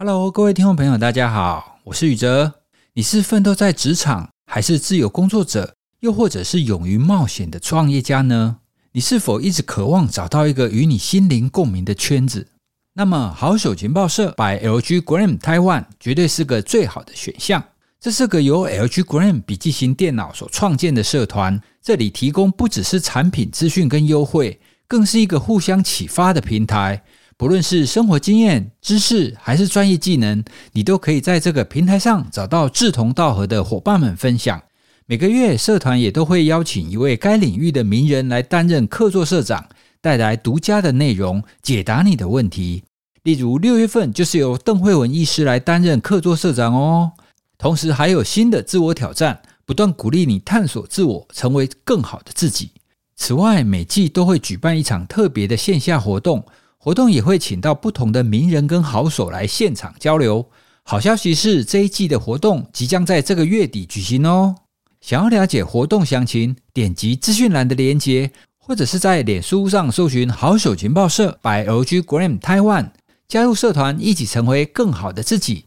Hello，各位听众朋友，大家好，我是宇哲。你是奋斗在职场，还是自由工作者，又或者是勇于冒险的创业家呢？你是否一直渴望找到一个与你心灵共鸣的圈子？那么，好手情报社 by LG Gram Taiwan 绝对是个最好的选项。这是个由 LG Gram 笔记型电脑所创建的社团，这里提供不只是产品资讯跟优惠，更是一个互相启发的平台。不论是生活经验、知识还是专业技能，你都可以在这个平台上找到志同道合的伙伴们分享。每个月，社团也都会邀请一位该领域的名人来担任客座社长，带来独家的内容，解答你的问题。例如，六月份就是由邓慧文医师来担任客座社长哦。同时，还有新的自我挑战，不断鼓励你探索自我，成为更好的自己。此外，每季都会举办一场特别的线下活动。活动也会请到不同的名人跟好手来现场交流。好消息是，这一季的活动即将在这个月底举行哦。想要了解活动详情，点击资讯栏的链接，或者是在脸书上搜寻“好手情报社 by LG Gram Taiwan”，加入社团，一起成为更好的自己。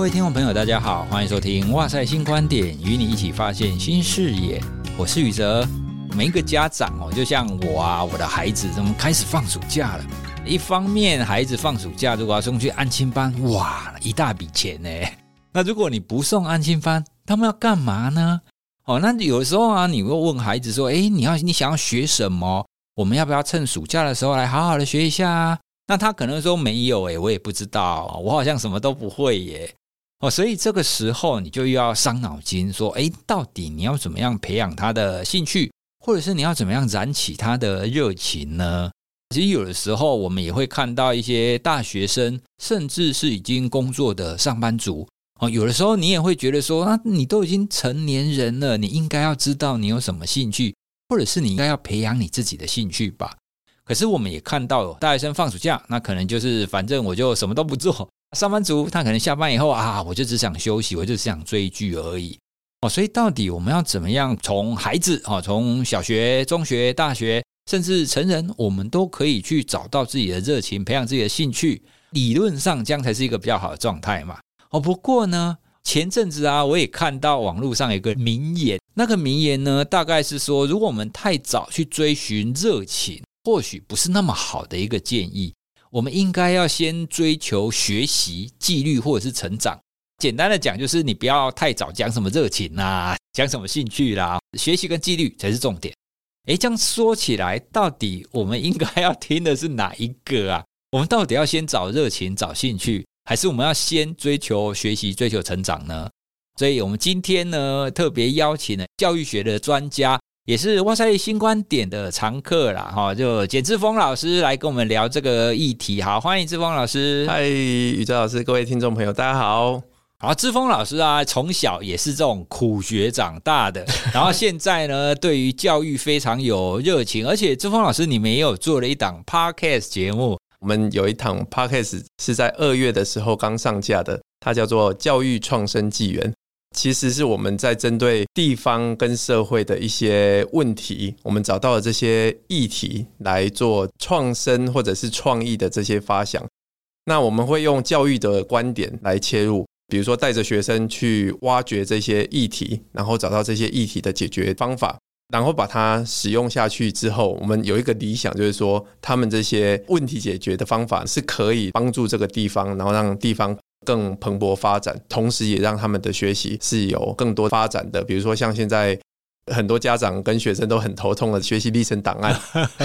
各位听众朋友，大家好，欢迎收听《哇塞新观点》，与你一起发现新视野。我是宇哲。每一个家长哦，就像我啊，我的孩子怎么开始放暑假了？一方面，孩子放暑假如果要送去安亲班，哇，一大笔钱呢。那如果你不送安亲班，他们要干嘛呢？哦，那有时候啊，你会问孩子说：“哎，你要你想要学什么？我们要不要趁暑假的时候来好好的学一下啊？”那他可能说没有，哎，我也不知道，我好像什么都不会耶。哦，所以这个时候你就又要伤脑筋，说，诶，到底你要怎么样培养他的兴趣，或者是你要怎么样燃起他的热情呢？其实有的时候我们也会看到一些大学生，甚至是已经工作的上班族。哦，有的时候你也会觉得说，啊，你都已经成年人了，你应该要知道你有什么兴趣，或者是你应该要培养你自己的兴趣吧。可是我们也看到，大学生放暑假，那可能就是反正我就什么都不做。上班族他可能下班以后啊，我就只想休息，我就只想追剧而已哦。所以到底我们要怎么样从孩子啊，从小学、中学、大学，甚至成人，我们都可以去找到自己的热情，培养自己的兴趣。理论上这样才是一个比较好的状态嘛。哦，不过呢，前阵子啊，我也看到网络上有个名言，那个名言呢，大概是说，如果我们太早去追寻热情，或许不是那么好的一个建议。我们应该要先追求学习、纪律或者是成长。简单的讲，就是你不要太早讲什么热情啦，讲什么兴趣啦，学习跟纪律才是重点。诶，这样说起来，到底我们应该要听的是哪一个啊？我们到底要先找热情、找兴趣，还是我们要先追求学习、追求成长呢？所以，我们今天呢，特别邀请了教育学的专家。也是哇塞新观点的常客啦，哈，就简志峰老师来跟我们聊这个议题。好，欢迎志峰老师。嗨，宇哲老师，各位听众朋友，大家好。好，志峰老师啊，从小也是这种苦学长大的，然后现在呢，对于教育非常有热情，而且志峰老师你们也有做了一档 podcast 节目。我们有一档 podcast 是在二月的时候刚上架的，它叫做《教育创生纪元》。其实是我们在针对地方跟社会的一些问题，我们找到了这些议题来做创生或者是创意的这些发想。那我们会用教育的观点来切入，比如说带着学生去挖掘这些议题，然后找到这些议题的解决方法，然后把它使用下去之后，我们有一个理想，就是说他们这些问题解决的方法是可以帮助这个地方，然后让地方。更蓬勃发展，同时也让他们的学习是有更多发展的。比如说，像现在很多家长跟学生都很头痛的学习历程档案，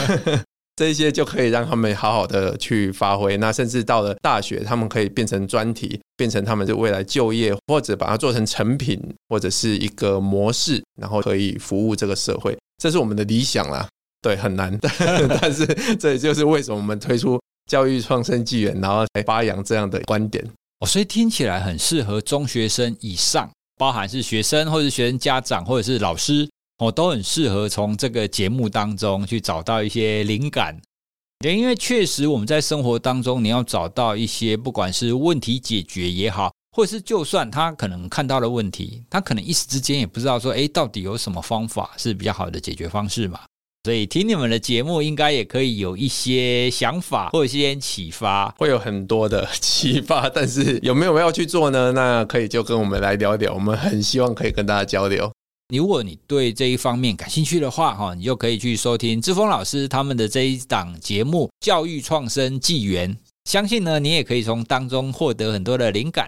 这些就可以让他们好好的去发挥。那甚至到了大学，他们可以变成专题，变成他们的未来就业，或者把它做成成品，或者是一个模式，然后可以服务这个社会。这是我们的理想啦。对，很难，但是这也就是为什么我们推出教育创生纪元，然后来发扬这样的观点。哦，所以听起来很适合中学生以上，包含是学生或者是学生家长或者是老师，哦，都很适合从这个节目当中去找到一些灵感。对，因为确实我们在生活当中，你要找到一些不管是问题解决也好，或者是就算他可能看到了问题，他可能一时之间也不知道说，哎，到底有什么方法是比较好的解决方式嘛？所以听你们的节目，应该也可以有一些想法或者一些启发，会有很多的启发。但是有没有要去做呢？那可以就跟我们来聊聊，我们很希望可以跟大家交流。如果你对这一方面感兴趣的话，哈，你就可以去收听志峰老师他们的这一档节目《教育创生纪元》，相信呢，你也可以从当中获得很多的灵感。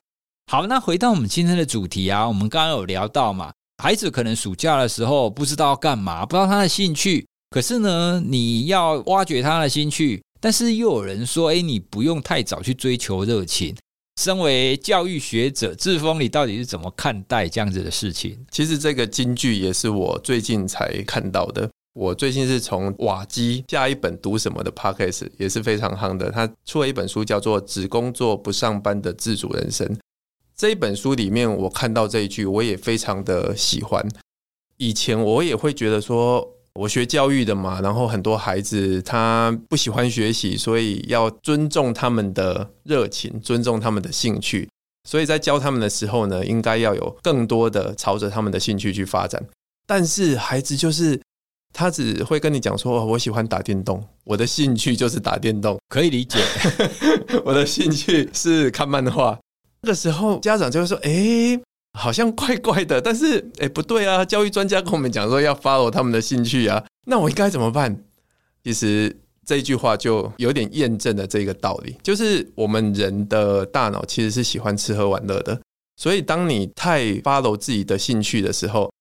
好，那回到我们今天的主题啊，我们刚刚有聊到嘛，孩子可能暑假的时候不知道要干嘛，不知道他的兴趣。可是呢，你要挖掘他的兴趣，但是又有人说：“哎，你不用太早去追求热情。”身为教育学者，志峰，你到底是怎么看待这样子的事情？其实这个金句也是我最近才看到的。我最近是从瓦基下一本读什么的 podcast 也是非常夯的。他出了一本书，叫做《只工作不上班的自主人生》。这一本书里面，我看到这一句，我也非常的喜欢。以前我也会觉得说。我学教育的嘛，然后很多孩子他不喜欢学习，所以要尊重他们的热情，尊重他们的兴趣。所以在教他们的时候呢，应该要有更多的朝着他们的兴趣去发展。但是孩子就是他只会跟你讲说：“我喜欢打电动，我的兴趣就是打电动。”可以理解，我的兴趣是看漫画。这个时候家长就会说：“诶。”好像怪怪的，但是哎、不对啊！教育专家跟我们讲说要 follow 他们的兴趣啊，那我应该怎么办？其实这一句话就有点验证了这个道理，就是我们人的大脑其实是喜欢吃喝玩乐的，所以当你太 follow 自己的兴趣的时候，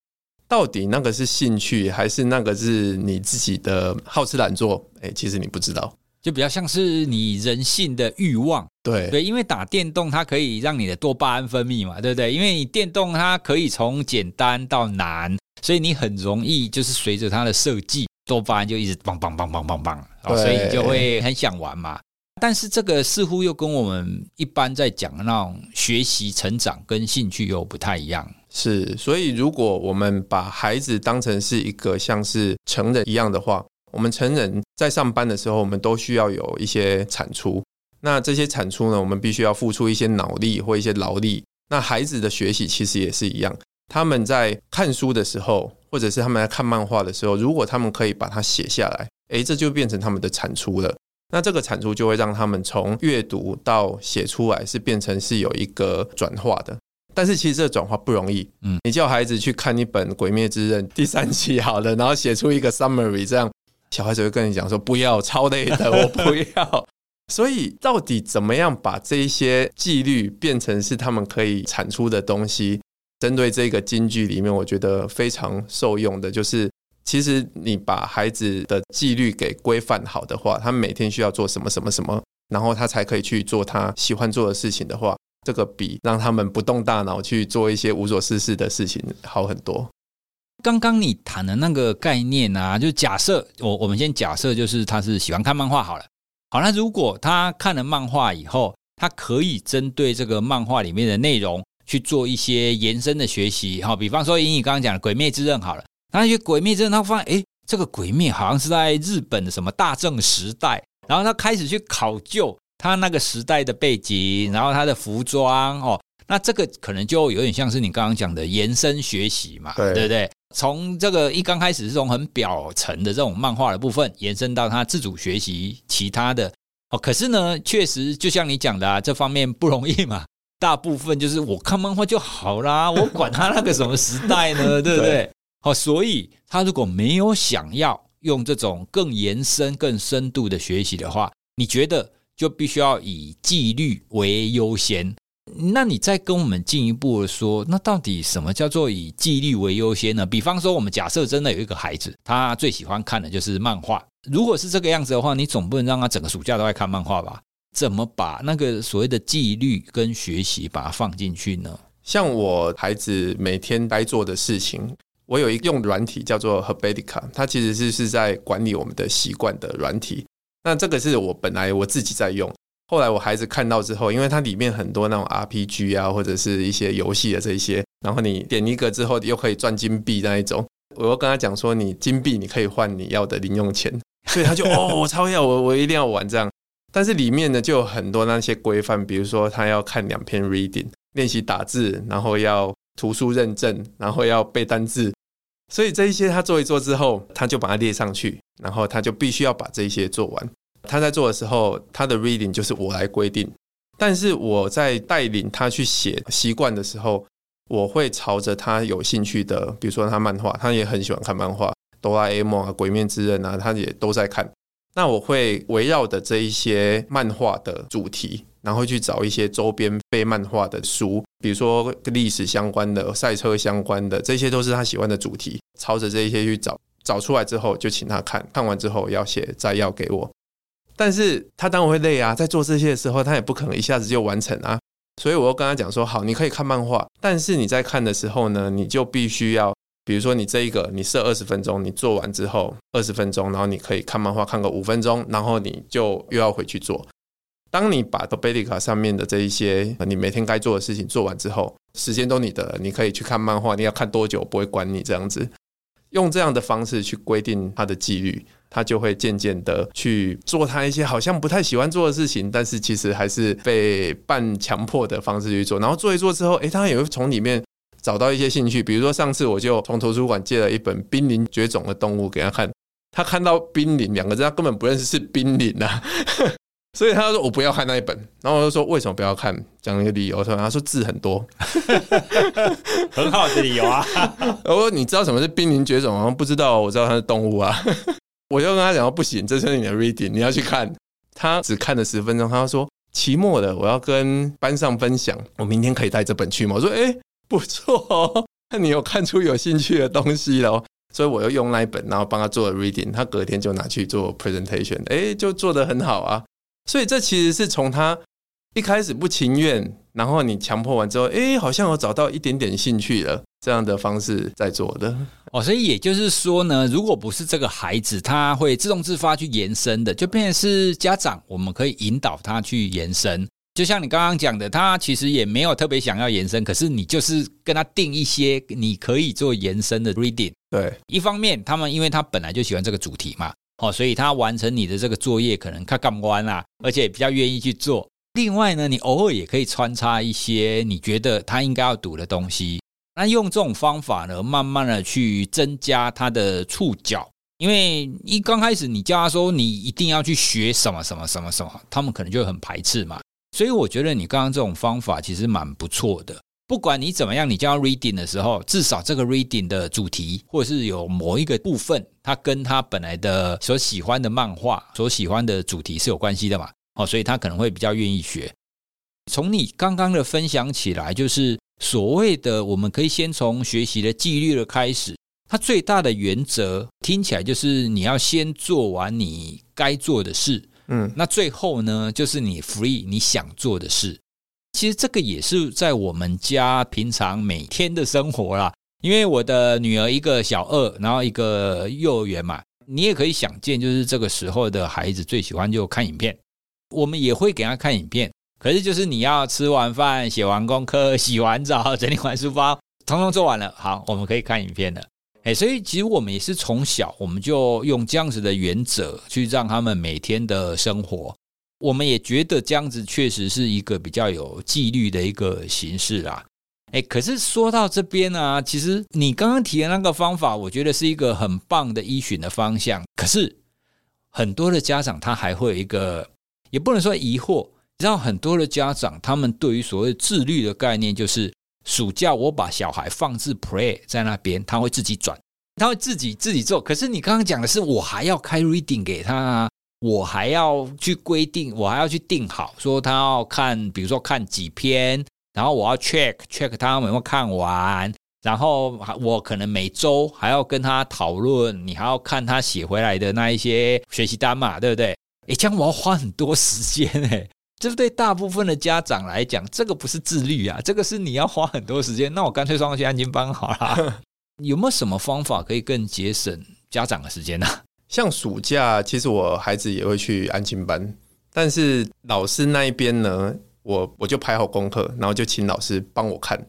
到底那个是兴趣还是那个是你自己的好吃懒做？哎、其实你不知道。就比较像是你人性的欲望，对对，因为打电动它可以让你的多巴胺分泌嘛，对不对？因为你电动它可以从简单到难，所以你很容易就是随着它的设计，多巴胺就一直棒棒棒棒棒棒，所以你就会很想玩嘛。但是这个似乎又跟我们一般在讲的那种学习成长跟兴趣又不太一样。是，所以如果我们把孩子当成是一个像是成人一样的话。我们成人在上班的时候，我们都需要有一些产出。那这些产出呢，我们必须要付出一些脑力或一些劳力。那孩子的学习其实也是一样，他们在看书的时候，或者是他们在看漫画的时候，如果他们可以把它写下来，诶，这就变成他们的产出了。那这个产出就会让他们从阅读到写出来，是变成是有一个转化的。但是其实这个转化不容易。嗯，你叫孩子去看一本《鬼灭之刃》第三期好了，然后写出一个 summary 这样。小孩子会跟你讲说：“不要，超累的，我不要。”所以，到底怎么样把这一些纪律变成是他们可以产出的东西？针对这个金句里面，我觉得非常受用的，就是其实你把孩子的纪律给规范好的话，他每天需要做什么什么什么，然后他才可以去做他喜欢做的事情的话，这个比让他们不动大脑去做一些无所事事的事情好很多。刚刚你谈的那个概念啊，就假设我我们先假设，就是他是喜欢看漫画好了。好，那如果他看了漫画以后，他可以针对这个漫画里面的内容去做一些延伸的学习。好，比方说英语刚刚讲的《鬼灭之刃》好了，他学《鬼灭之刃》，他发现诶，这个鬼灭好像是在日本的什么大正时代，然后他开始去考究他那个时代的背景，然后他的服装哦，那这个可能就有点像是你刚刚讲的延伸学习嘛，对，对不对？从这个一刚开始是从很表层的这种漫画的部分延伸到他自主学习其他的哦，可是呢，确实就像你讲的啊，这方面不容易嘛。大部分就是我看漫画就好啦，我管他那个什么时代呢，对不对？哦，所以他如果没有想要用这种更延伸、更深度的学习的话，你觉得就必须要以纪律为优先。那你再跟我们进一步的说，那到底什么叫做以纪律为优先呢？比方说，我们假设真的有一个孩子，他最喜欢看的就是漫画。如果是这个样子的话，你总不能让他整个暑假都在看漫画吧？怎么把那个所谓的纪律跟学习把它放进去呢？像我孩子每天该做的事情，我有一个用软体叫做 Habitica，它其实是是在管理我们的习惯的软体。那这个是我本来我自己在用。后来我孩子看到之后，因为它里面很多那种 RPG 啊，或者是一些游戏的这一些，然后你点一个之后又可以赚金币那一种，我又跟他讲说，你金币你可以换你要的零用钱，所以他就 哦，我超要，我我一定要玩这样。但是里面呢就有很多那些规范，比如说他要看两篇 reading，练习打字，然后要图书认证，然后要背单字。所以这一些他做一做之后，他就把它列上去，然后他就必须要把这些做完。他在做的时候，他的 reading 就是我来规定，但是我在带领他去写习惯的时候，我会朝着他有兴趣的，比如说他漫画，他也很喜欢看漫画，哆啦 A 梦啊、鬼灭之刃啊，他也都在看。那我会围绕的这一些漫画的主题，然后去找一些周边非漫画的书，比如说历史相关的、赛车相关的，这些都是他喜欢的主题。朝着这一些去找，找出来之后就请他看，看完之后要写摘要给我。但是他当然会累啊，在做这些的时候，他也不可能一下子就完成啊。所以我又跟他讲说：好，你可以看漫画，但是你在看的时候呢，你就必须要。比如说你这一个你设二十分钟，你做完之后二十分钟，然后你可以看漫画看个五分钟，然后你就又要回去做。当你把 Dobellica 上面的这一些你每天该做的事情做完之后，时间都你的，你可以去看漫画，你要看多久不会管你这样子。用这样的方式去规定他的纪律，他就会渐渐的去做他一些好像不太喜欢做的事情，但是其实还是被半强迫的方式去做。然后做一做之后，诶，他也会从里面。找到一些兴趣，比如说上次我就从图书馆借了一本《濒临绝种的动物》给他看，他看到“濒临”两个字，他根本不认识是濒临啊，所以他说我不要看那一本，然后我就说为什么不要看？讲一个理由，他说字很多，很好的理由啊。我说你知道什么是濒临绝种吗？不知道，我知道它是动物啊。我就跟他讲说不行，这是你的 reading，你要去看。他只看了十分钟，他说期末的我要跟班上分享，我明天可以带这本去吗？我说哎。不错哦，那你有看出有兴趣的东西了，所以我又用那一本，然后帮他做了 reading，他隔天就拿去做 presentation，哎，就做得很好啊。所以这其实是从他一开始不情愿，然后你强迫完之后，哎，好像有找到一点点兴趣了，这样的方式在做的。哦，所以也就是说呢，如果不是这个孩子他会自动自发去延伸的，就变成是家长，我们可以引导他去延伸。就像你刚刚讲的，他其实也没有特别想要延伸，可是你就是跟他定一些你可以做延伸的 reading。对，一方面他们因为他本来就喜欢这个主题嘛，哦，所以他完成你的这个作业可能他干不完啦，而且也比较愿意去做。另外呢，你偶尔也可以穿插一些你觉得他应该要读的东西，那用这种方法呢，慢慢的去增加他的触角。因为一刚开始你叫他说你一定要去学什么什么什么什么，他们可能就很排斥嘛。所以我觉得你刚刚这种方法其实蛮不错的。不管你怎么样，你教 reading 的时候，至少这个 reading 的主题，或者是有某一个部分，它跟他本来的所喜欢的漫画、所喜欢的主题是有关系的嘛？哦，所以他可能会比较愿意学。从你刚刚的分享起来，就是所谓的我们可以先从学习的纪律的开始。它最大的原则听起来就是你要先做完你该做的事。嗯，那最后呢，就是你 free 你想做的事。其实这个也是在我们家平常每天的生活啦。因为我的女儿一个小二，然后一个幼儿园嘛，你也可以想见，就是这个时候的孩子最喜欢就看影片。我们也会给他看影片，可是就是你要吃完饭、写完功课、洗完澡、整理完书包，统统做完了，好，我们可以看影片了。哎，所以其实我们也是从小，我们就用这样子的原则去让他们每天的生活。我们也觉得这样子确实是一个比较有纪律的一个形式啦。哎，可是说到这边呢、其实你刚刚提的那个方法，我觉得是一个很棒的依循的方向。可是很多的家长他还会有一个，也不能说疑惑，你知道很多的家长他们对于所谓自律的概念就是。暑假我把小孩放置 play 在那边，他会自己转，他会自己自己做。可是你刚刚讲的是，我还要开 reading 给他，我还要去规定，我还要去定好，说他要看，比如说看几篇，然后我要 check check 他有没有看完，然后我可能每周还要跟他讨论，你还要看他写回来的那一些学习单嘛，对不对？诶，这样我要花很多时间诶。这对大部分的家长来讲，这个不是自律啊，这个是你要花很多时间。那我干脆送去安亲班好了。有没有什么方法可以更节省家长的时间呢？像暑假，其实我孩子也会去安亲班，但是老师那一边呢，我我就排好功课，然后就请老师帮我看，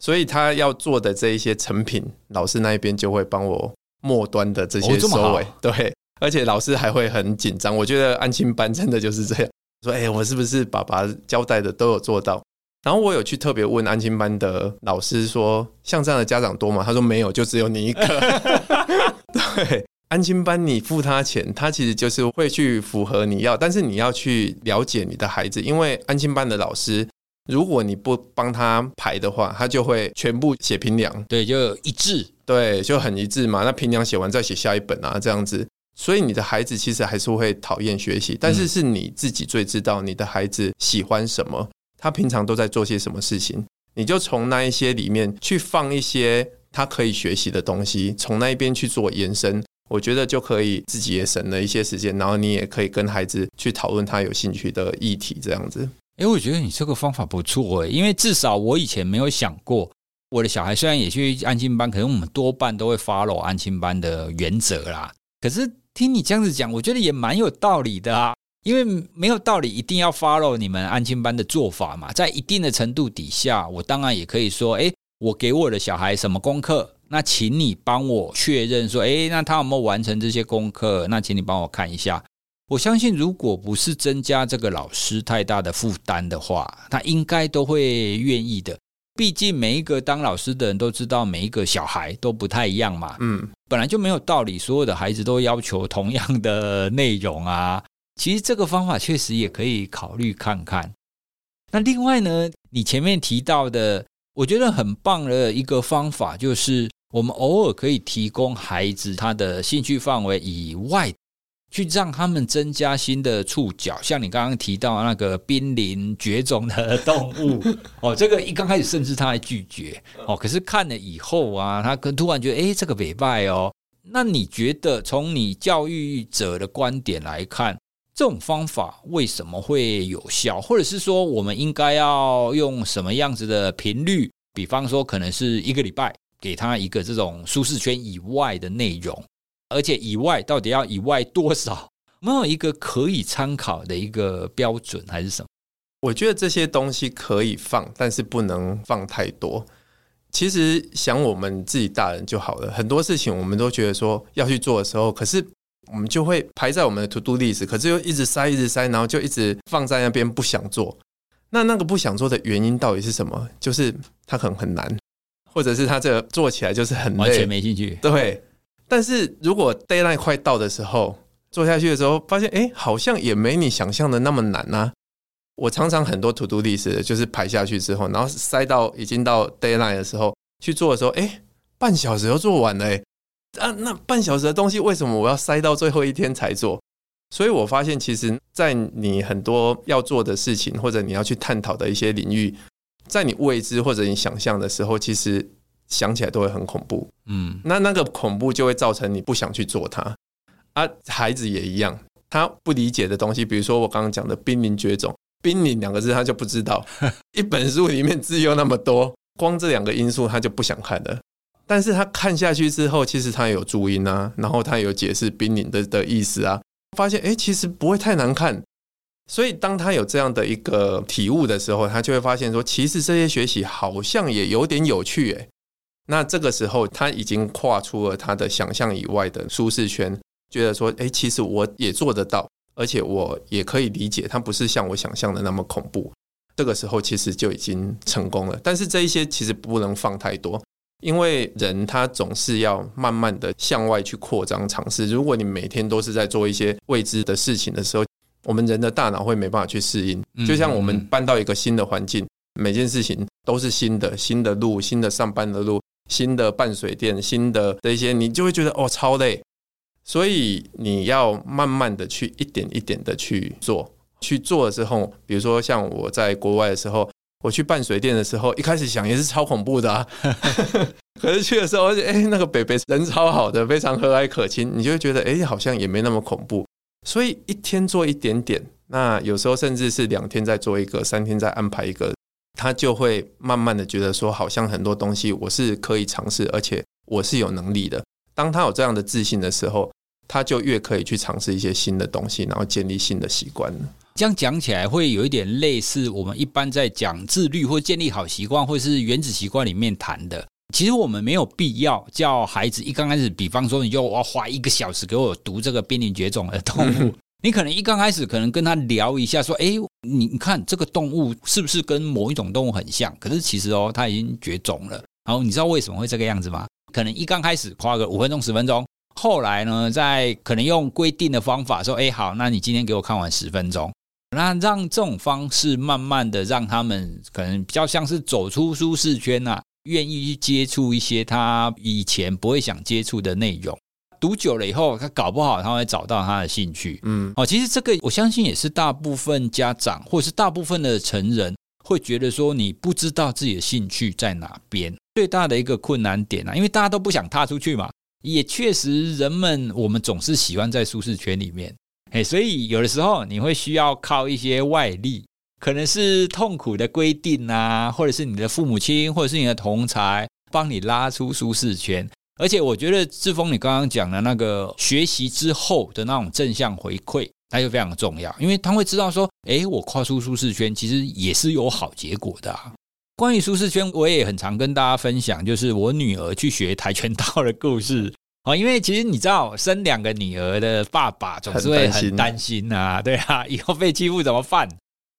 所以他要做的这一些成品，老师那一边就会帮我末端的这些收尾。哦，对，而且老师还会很紧张。我觉得安亲班真的就是这样。说：“哎，我是不是爸爸交代的都有做到？然后我有去特别问安亲班的老师说，像这样的家长多吗？他说没有，就只有你一个。对，安亲班你付他钱，他其实就是会去符合你要，但是你要去了解你的孩子，因为安亲班的老师，如果你不帮他排的话，他就会全部写平量，对，就一致，对，就很一致嘛。那平量写完再写下一本啊，这样子。所以你的孩子其实还是会讨厌学习，但是是你自己最知道你的孩子喜欢什么，他平常都在做些什么事情，你就从那一些里面去放一些他可以学习的东西，从那一边去做延伸，我觉得就可以自己也省了一些时间，然后你也可以跟孩子去讨论他有兴趣的议题，这样子。诶，我觉得你这个方法不错诶，因为至少我以前没有想过，我的小孩虽然也去安亲班，可能我们多半都会 follow 安亲班的原则啦，可是。听你这样子讲，我觉得也蛮有道理的啊。因为没有道理一定要 follow 你们安亲班的做法嘛。在一定的程度底下，我当然也可以说，诶，我给我的小孩什么功课，那请你帮我确认说，诶，那他有没有完成这些功课？那请你帮我看一下。我相信，如果不是增加这个老师太大的负担的话，他应该都会愿意的。毕竟每一个当老师的人都知道，每一个小孩都不太一样嘛。嗯，本来就没有道理，所有的孩子都要求同样的内容啊。其实这个方法确实也可以考虑看看。那另外呢，你前面提到的，我觉得很棒的一个方法，就是我们偶尔可以提供孩子他的兴趣范围以外。去让他们增加新的触角，像你刚刚提到那个濒临绝种的动物 哦，这个一刚开始甚至他还拒绝哦，可是看了以后啊，他可突然觉得哎，这个没败哦。那你觉得从你教育者的观点来看，这种方法为什么会有效？或者是说，我们应该要用什么样子的频率？比方说，可能是一个礼拜给他一个这种舒适圈以外的内容。而且以外到底要以外多少？没有一个可以参考的一个标准还是什么？我觉得这些东西可以放，但是不能放太多。其实想我们自己大人就好了，很多事情我们都觉得说要去做的时候，可是我们就会排在我们的 to do list，可是又一直塞，一直塞，然后就一直放在那边不想做。那那个不想做的原因到底是什么？就是它可能很难，或者是它这个做起来就是很累，完全没兴趣。对。但是如果 deadline 快到的时候做下去的时候，发现哎，好像也没你想象的那么难啊。我常常很多 to do list 就是排下去之后，然后塞到已经到 deadline 的时候去做的时候，哎，半小时就做完了哎。啊，那半小时的东西为什么我要塞到最后一天才做？所以我发现，其实，在你很多要做的事情或者你要去探讨的一些领域，在你未知或者你想象的时候，其实。想起来都会很恐怖，嗯，那那个恐怖就会造成你不想去做它。啊，孩子也一样，他不理解的东西，比如说我刚刚讲的濒临绝种，濒临两个字他就不知道。一本书里面字又那么多，光这两个因素他就不想看了。但是他看下去之后，其实他有注音啊，然后他有解释濒临的的意思啊，发现哎，其实不会太难看。所以当他有这样的一个体悟的时候，他就会发现说，其实这些学习好像也有点有趣，哎。那这个时候，他已经跨出了他的想象以外的舒适圈，觉得说，哎，其实我也做得到，而且我也可以理解，他不是像我想象的那么恐怖。这个时候，其实就已经成功了。但是这一些其实不能放太多，因为人他总是要慢慢的向外去扩张尝试。如果你每天都是在做一些未知的事情的时候，我们人的大脑会没办法去适应。就像我们搬到一个新的环境，每件事情都是新的，新的路，新的上班的路。新的办水电，新的这些，你就会觉得哦超累，所以你要慢慢的去一点一点的去做，去做的时候，比如说像我在国外的时候，我去办水电的时候，一开始想也是超恐怖的啊，可是去的时候，哎，那个北北人超好的，非常和蔼可亲，你就会觉得哎，好像也没那么恐怖，所以一天做一点点，那有时候甚至是两天再做一个，三天再安排一个。他就会慢慢的觉得说，好像很多东西我是可以尝试，而且我是有能力的。当他有这样的自信的时候，他就越可以去尝试一些新的东西，然后建立新的习惯。这样讲起来会有一点类似我们一般在讲自律或建立好习惯，或是原子习惯里面谈的。其实我们没有必要叫孩子一刚开始，比方说你就要花一个小时给我读这个濒临绝种的动物。你可能一刚开始可能跟他聊一下，说：“哎，你你看这个动物是不是跟某一种动物很像？”可是其实哦，它已经绝种了。然后你知道为什么会这个样子吗？可能一刚开始花个五分钟十分钟，后来呢，在可能用规定的方法说：“哎，好，那你今天给我看完十分钟。”那让这种方式慢慢的让他们可能比较像是走出舒适圈啊，愿意去接触一些他以前不会想接触的内容。读久了以后，他搞不好他会找到他的兴趣。嗯，哦，其实这个我相信也是大部分家长或者是大部分的成人会觉得说，你不知道自己的兴趣在哪边，最大的一个困难点啊，因为大家都不想踏出去嘛。也确实，人们我们总是喜欢在舒适圈里面，哎，所以有的时候你会需要靠一些外力，可能是痛苦的规定啊，或者是你的父母亲，或者是你的同才，帮你拉出舒适圈。而且我觉得志峰，你刚刚讲的那个学习之后的那种正向回馈，那就非常重要，因为他会知道说，诶，我跨出舒适圈，其实也是有好结果的啊。关于舒适圈，我也很常跟大家分享，就是我女儿去学跆拳道的故事啊。因为其实你知道，生两个女儿的爸爸总是会很担心啊，对啊，以后被欺负怎么办？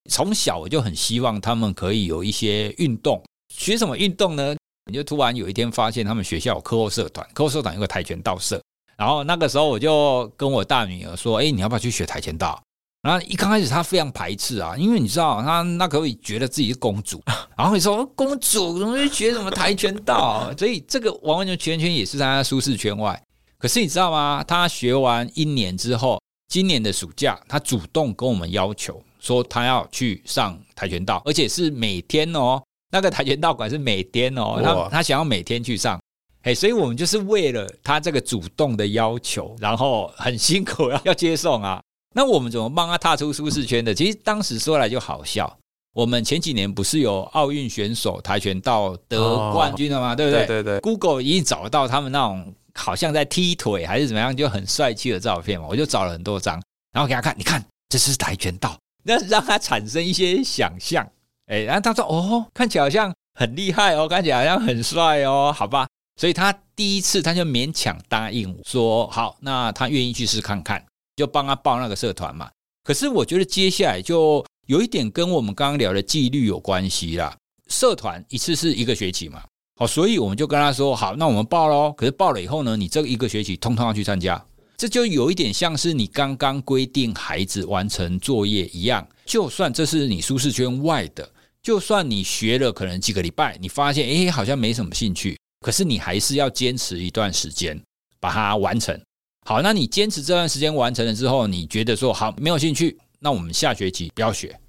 从小我就很希望他们可以有一些运动，学什么运动呢？你就突然有一天发现他们学校有课后社团，课后社团有个跆拳道社，然后那个时候我就跟我大女儿说：“哎，你要不要去学跆拳道？”然后一刚开始她非常排斥啊，因为你知道她那可以觉得自己是公主，然后你说公主怎么学什么跆拳道？所以这个完完全全也是在她舒适圈外。可是你知道吗？她学完一年之后，今年的暑假她主动跟我们要求说她要去上跆拳道，而且是每天哦。那个跆拳道馆是每天哦，他他想要每天去上，哎，所以我们就是为了他这个主动的要求，然后很辛苦要要接送啊。那我们怎么帮他踏出舒适圈的？其实当时说来就好笑。我们前几年不是有奥运选手跆拳道得冠军了吗？对不对？对对。Google 已经找到他们那种好像在踢腿还是怎么样，就很帅气的照片嘛。我就找了很多张，然后给他看，你看这是跆拳道，那让他产生一些想象。哎，然后他说：“哦，看起来好像很厉害哦，看起来好像很帅哦，好吧。”所以他第一次他就勉强答应说：“好，那他愿意去试看看，就帮他报那个社团嘛。”可是我觉得接下来就有一点跟我们刚刚聊的纪律有关系啦。社团一次是一个学期嘛，好，所以我们就跟他说：“好，那我们报喽。”可是报了以后呢，你这一个学期通通要去参加，这就有一点像是你刚刚规定孩子完成作业一样。就算这是你舒适圈外的，就算你学了可能几个礼拜，你发现诶好像没什么兴趣，可是你还是要坚持一段时间把它完成。好，那你坚持这段时间完成了之后，你觉得说好没有兴趣，那我们下学期不要学。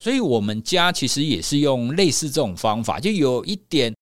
所以我们家其实也是用类似这种方法，就有一点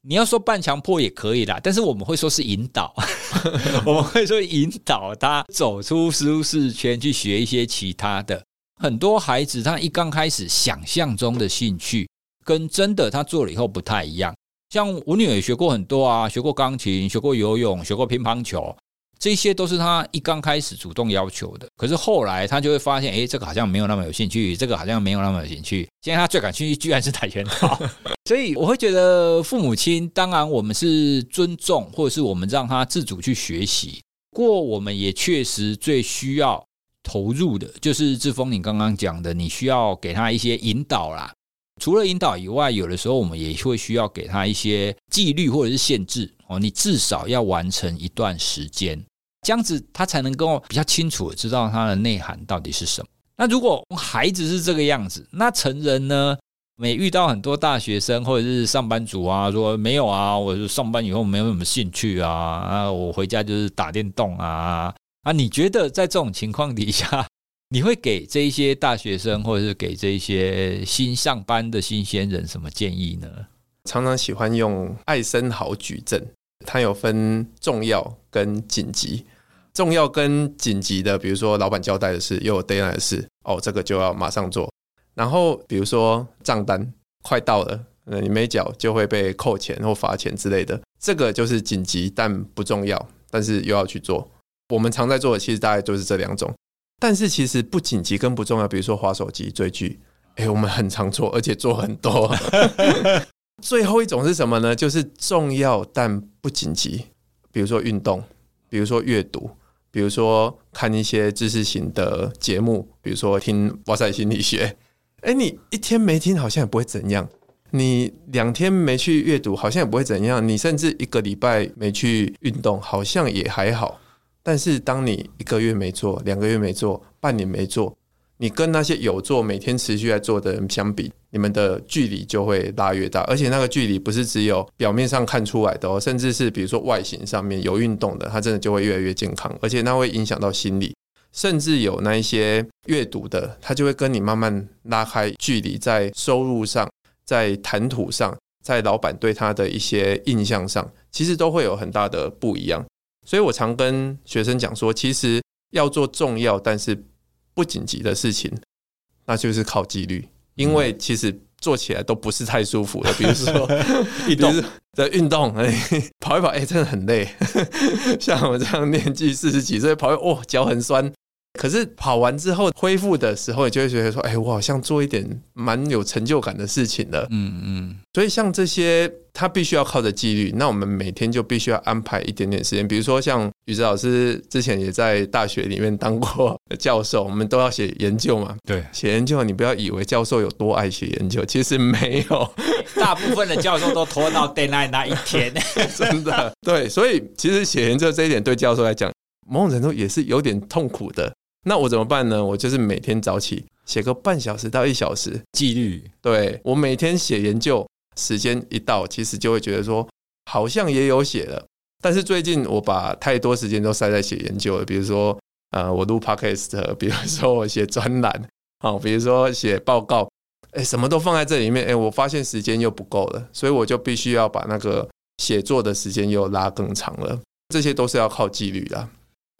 你要说半强迫也可以啦，但是我们会说是引导，我们会说引导他走出舒适圈去学一些其他的。很多孩子他一刚开始想象中的兴趣，跟真的他做了以后不太一样。像我女儿也学过很多啊，学过钢琴，学过游泳，学过乒乓球，这些都是他一刚开始主动要求的。可是后来他就会发现，哎，这个好像没有那么有兴趣，这个好像没有那么有兴趣。现在他最感兴趣居然是跆拳道，所以我会觉得父母亲，当然我们是尊重，或者是我们让他自主去学习。不过我们也确实最需要。投入的，就是志峰，你刚刚讲的，你需要给他一些引导啦。除了引导以外，有的时候我们也会需要给他一些纪律或者是限制哦。你至少要完成一段时间，这样子他才能够比较清楚的知道他的内涵到底是什么。那如果孩子是这个样子，那成人呢？每遇到很多大学生或者是上班族啊，说没有啊，我就上班以后没有什么兴趣啊，啊，我回家就是打电动啊。啊，你觉得在这种情况底下，你会给这一些大学生，或者是给这一些新上班的新鲜人什么建议呢？常常喜欢用艾森豪矩阵，它有分重要跟紧急。重要跟紧急的，比如说老板交代的事，又有 deadline 的事，哦，这个就要马上做。然后比如说账单快到了，你没缴就会被扣钱或罚钱之类的，这个就是紧急但不重要，但是又要去做。我们常在做的，其实大概就是这两种，但是其实不紧急跟不重要，比如说滑手机、追剧，哎，我们很常做，而且做很多。最后一种是什么呢？就是重要但不紧急，比如说运动，比如说阅读，比如说看一些知识型的节目，比如说听哇塞心理学。哎，你一天没听好像也不会怎样，你两天没去阅读好像也不会怎样，你甚至一个礼拜没去运动好像也还好。但是当你一个月没做，两个月没做，半年没做，你跟那些有做、每天持续在做的人相比，你们的距离就会拉越大，而且那个距离不是只有表面上看出来的哦，甚至是比如说外形上面有运动的，它真的就会越来越健康，而且那会影响到心理。甚至有那一些阅读的，他就会跟你慢慢拉开距离，在收入上，在谈吐上，在老板对他的一些印象上，其实都会有很大的不一样。所以我常跟学生讲说，其实要做重要但是不紧急的事情，那就是靠纪律，因为其实做起来都不是太舒服的。比如说 运动的运动，哎，跑一跑，哎，真的很累。像我这样年纪四十几岁，跑一跑，哦，脚很酸。可是跑完之后恢复的时候，你就会觉得说：“哎，我好像做一点蛮有成就感的事情了。”嗯嗯。所以像这些，他必须要靠着纪律。那我们每天就必须要安排一点点时间。比如说，像宇哲老师之前也在大学里面当过教授，我们都要写研究嘛。对，写研究，你不要以为教授有多爱写研究，其实没有。大部分的教授都拖到 deadline 那一天，真的。对，所以其实写研究这一点对教授来讲，某种程度也是有点痛苦的。那我怎么办呢？我就是每天早起写个半小时到一小时，纪律。对，我每天写研究，时间一到，其实就会觉得说好像也有写了。但是最近我把太多时间都塞在写研究了，比如说呃，我录 podcast，比如说我写专栏，好，比如说写报告，哎，什么都放在这里面，哎，我发现时间又不够了，所以我就必须要把那个写作的时间又拉更长了。这些都是要靠纪律的。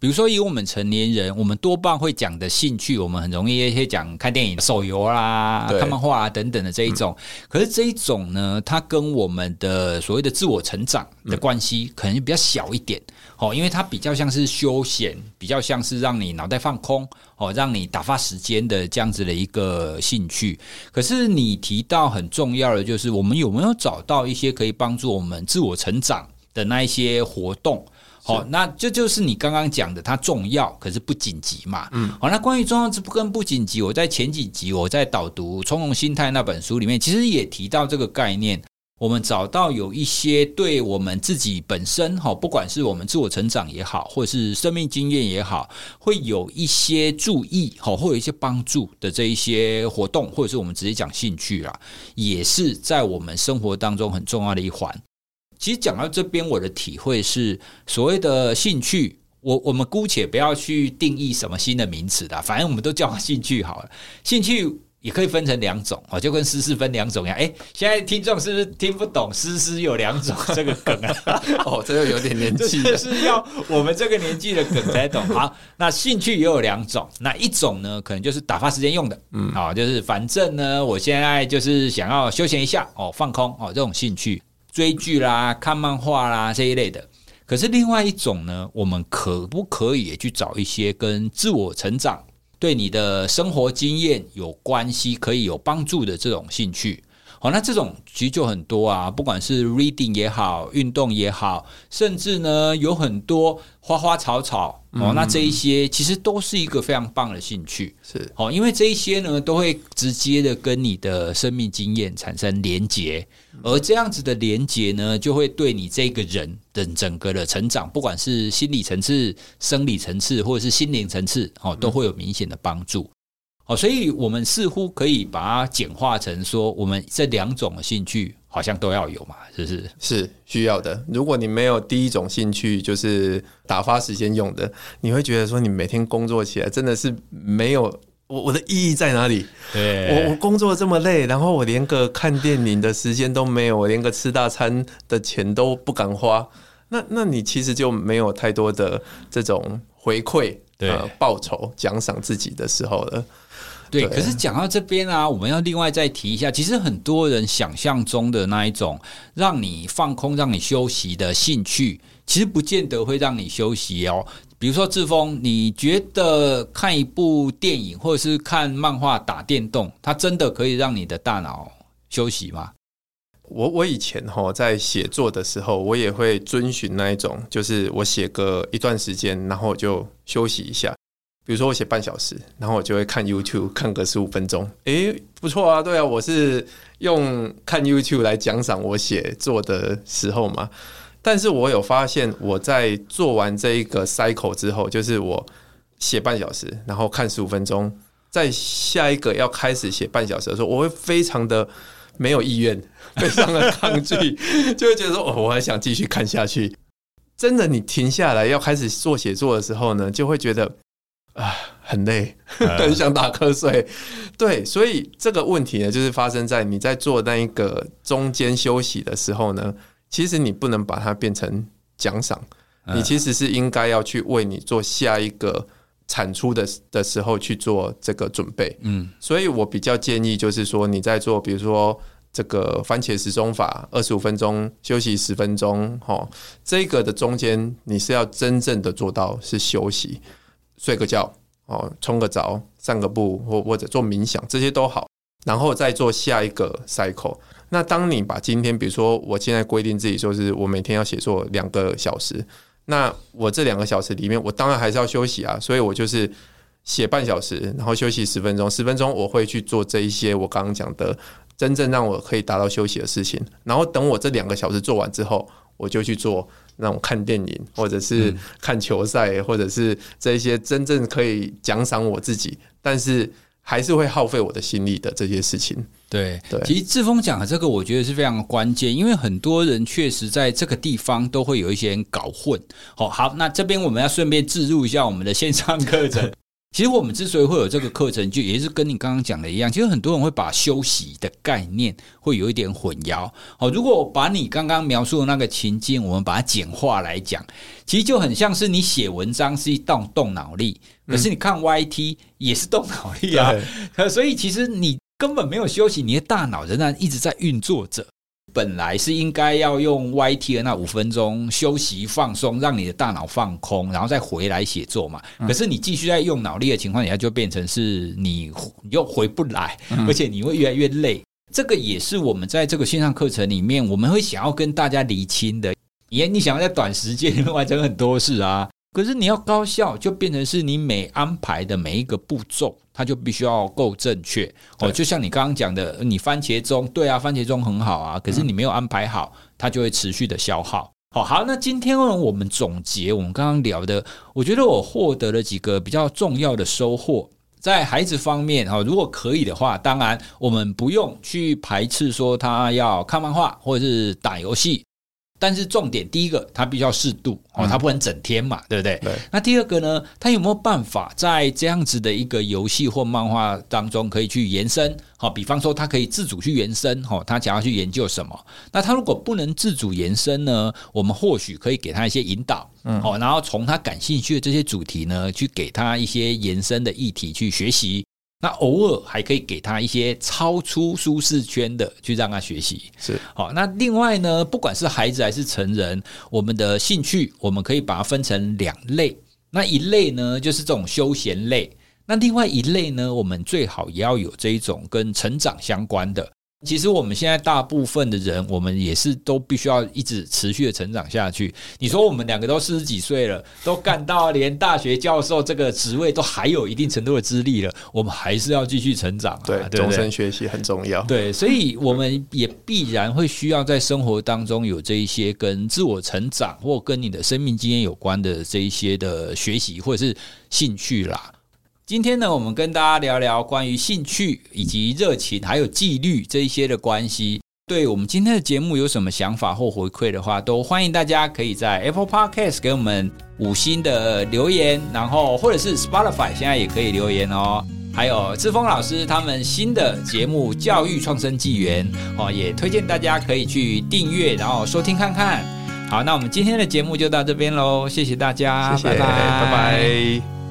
比如说，以我们成年人，我们多半会讲的兴趣，我们很容易一些讲看电影、手游啦、看漫画啊等等的这一种。可是这一种呢，它跟我们的所谓的自我成长的关系可能就比较小一点哦，因为它比较像是休闲，比较像是让你脑袋放空哦，让你打发时间的这样子的一个兴趣。可是你提到很重要的，就是我们有没有找到一些可以帮助我们自我成长的那一些活动？好，那这就是你刚刚讲的，它重要，可是不紧急嘛。嗯，好，那关于重要之不跟不紧急，我在前几集我在导读《从容心态》那本书里面，其实也提到这个概念。我们找到有一些对我们自己本身，哈，不管是我们自我成长也好，或者是生命经验也好，会有一些注意，哈，会有一些帮助的这一些活动，或者是我们直接讲兴趣啊，也是在我们生活当中很重要的一环。其实讲到这边，我的体会是，所谓的兴趣，我我们姑且不要去定义什么新的名词的，反正我们都叫兴趣好了。兴趣也可以分成两种哦，就跟诗诗分两种一样。哎，现在听众是不是听不懂诗诗有两种 这个梗啊？哦，这个有点年纪，这是要我们这个年纪的梗才懂。好，那兴趣也有两种，那一种呢，可能就是打发时间用的，嗯，好，就是反正呢，我现在就是想要休闲一下哦，放空哦，这种兴趣。追剧啦、看漫画啦这一类的，可是另外一种呢，我们可不可以也去找一些跟自我成长、对你的生活经验有关系、可以有帮助的这种兴趣？好，那这种其实就很多啊，不管是 reading 也好，运动也好，甚至呢有很多花花草草。哦，那这一些其实都是一个非常棒的兴趣，是。哦，因为这一些呢都会直接的跟你的生命经验产生连结，而这样子的连结呢，就会对你这个人的整个的成长，不管是心理层次、生理层次，或者是心灵层次，哦，都会有明显的帮助。哦，所以我们似乎可以把它简化成说，我们这两种的兴趣。好像都要有嘛，是不是？是需要的。如果你没有第一种兴趣，就是打发时间用的，你会觉得说你每天工作起来真的是没有我我的意义在哪里？对，我我工作这么累，然后我连个看电影的时间都没有，我连个吃大餐的钱都不敢花。那那你其实就没有太多的这种回馈，对，呃，报酬奖赏自己的时候了。对，可是讲到这边啊，我们要另外再提一下，其实很多人想象中的那一种让你放空、让你休息的兴趣，其实不见得会让你休息哦。比如说志峰，你觉得看一部电影或者是看漫画、打电动，它真的可以让你的大脑休息吗？我我以前哈在写作的时候，我也会遵循那一种，就是我写个一段时间，然后我就休息一下。比如说我写半小时，然后我就会看 YouTube 看个十五分钟。诶，不错啊，对啊，我是用看 YouTube 来奖赏我写作的时候嘛。但是我有发现，我在做完这一个 cycle 之后，就是我写半小时，然后看十五分钟，在下一个要开始写半小时的时候，我会非常的没有意愿，非常的抗拒，就会觉得说，哦，我还想继续看下去。真的，你停下来要开始做写作的时候呢，就会觉得。啊，很累，很想打瞌睡。对，所以这个问题呢，就是发生在你在做那一个中间休息的时候呢，其实你不能把它变成奖赏，你其实是应该要去为你做下一个产出的的时候去做这个准备。嗯，所以我比较建议就是说，你在做，比如说这个番茄时钟法，二十五分钟休息十分钟，哈，这个的中间你是要真正的做到是休息。睡个觉哦，冲个澡，散个步，或或者做冥想，这些都好，然后再做下一个 cycle。那当你把今天，比如说我现在规定自己说是我每天要写作两个小时，那我这两个小时里面，我当然还是要休息啊，所以我就是写半小时，然后休息十分钟，十分钟我会去做这一些我刚刚讲的真正让我可以达到休息的事情，然后等我这两个小时做完之后，我就去做。那种看电影，或者是看球赛，嗯、或者是这些真正可以奖赏我自己，但是还是会耗费我的心力的这些事情。对对，其实志峰讲的这个，我觉得是非常关键，因为很多人确实在这个地方都会有一些人搞混。好，好，那这边我们要顺便置入一下我们的线上课程。其实我们之所以会有这个课程，就也是跟你刚刚讲的一样。其实很多人会把休息的概念会有一点混淆。好，如果把你刚刚描述的那个情境，我们把它简化来讲，其实就很像是你写文章是一动动脑力，可是你看 YT 也是动脑力啊。所以其实你根本没有休息，你的大脑仍然一直在运作着。本来是应该要用 YT 的那五分钟休息放松，让你的大脑放空，然后再回来写作嘛。可是你继续在用脑力的情况下，就变成是你又回不来，而且你会越来越累。这个也是我们在这个线上课程里面，我们会想要跟大家厘清的。也你想要在短时间里面完成很多事啊。可是你要高效，就变成是你每安排的每一个步骤，它就必须要够正确哦。就像你刚刚讲的，你番茄钟，对啊，番茄钟很好啊。可是你没有安排好，它就会持续的消耗。好，好，那今天呢我们总结我们刚刚聊的，我觉得我获得了几个比较重要的收获。在孩子方面，哈，如果可以的话，当然我们不用去排斥说他要看漫画或者是打游戏。但是重点，第一个，它必须要适度哦，它不能整天嘛，对不对？对。那第二个呢，它有没有办法在这样子的一个游戏或漫画当中可以去延伸？好，比方说，它可以自主去延伸，哈，他想要去研究什么？那他如果不能自主延伸呢？我们或许可以给他一些引导，嗯，好，然后从他感兴趣的这些主题呢，去给他一些延伸的议题去学习。那偶尔还可以给他一些超出舒适圈的，去让他学习。是好，那另外呢，不管是孩子还是成人，我们的兴趣我们可以把它分成两类。那一类呢，就是这种休闲类；那另外一类呢，我们最好也要有这一种跟成长相关的。其实我们现在大部分的人，我们也是都必须要一直持续的成长下去。你说我们两个都四十几岁了，都干到连大学教授这个职位都还有一定程度的资历了，我们还是要继续成长啊。对，终身学习很重要。对，所以我们也必然会需要在生活当中有这一些跟自我成长或跟你的生命经验有关的这一些的学习或者是兴趣啦。今天呢，我们跟大家聊聊关于兴趣以及热情，还有纪律这一些的关系。对我们今天的节目有什么想法或回馈的话，都欢迎大家可以在 Apple Podcast 给我们五星的留言，然后或者是 Spotify 现在也可以留言哦。还有志峰老师他们新的节目《教育创生纪元》哦，也推荐大家可以去订阅，然后收听看看。好，那我们今天的节目就到这边喽，谢谢大家，谢谢，拜拜。拜拜。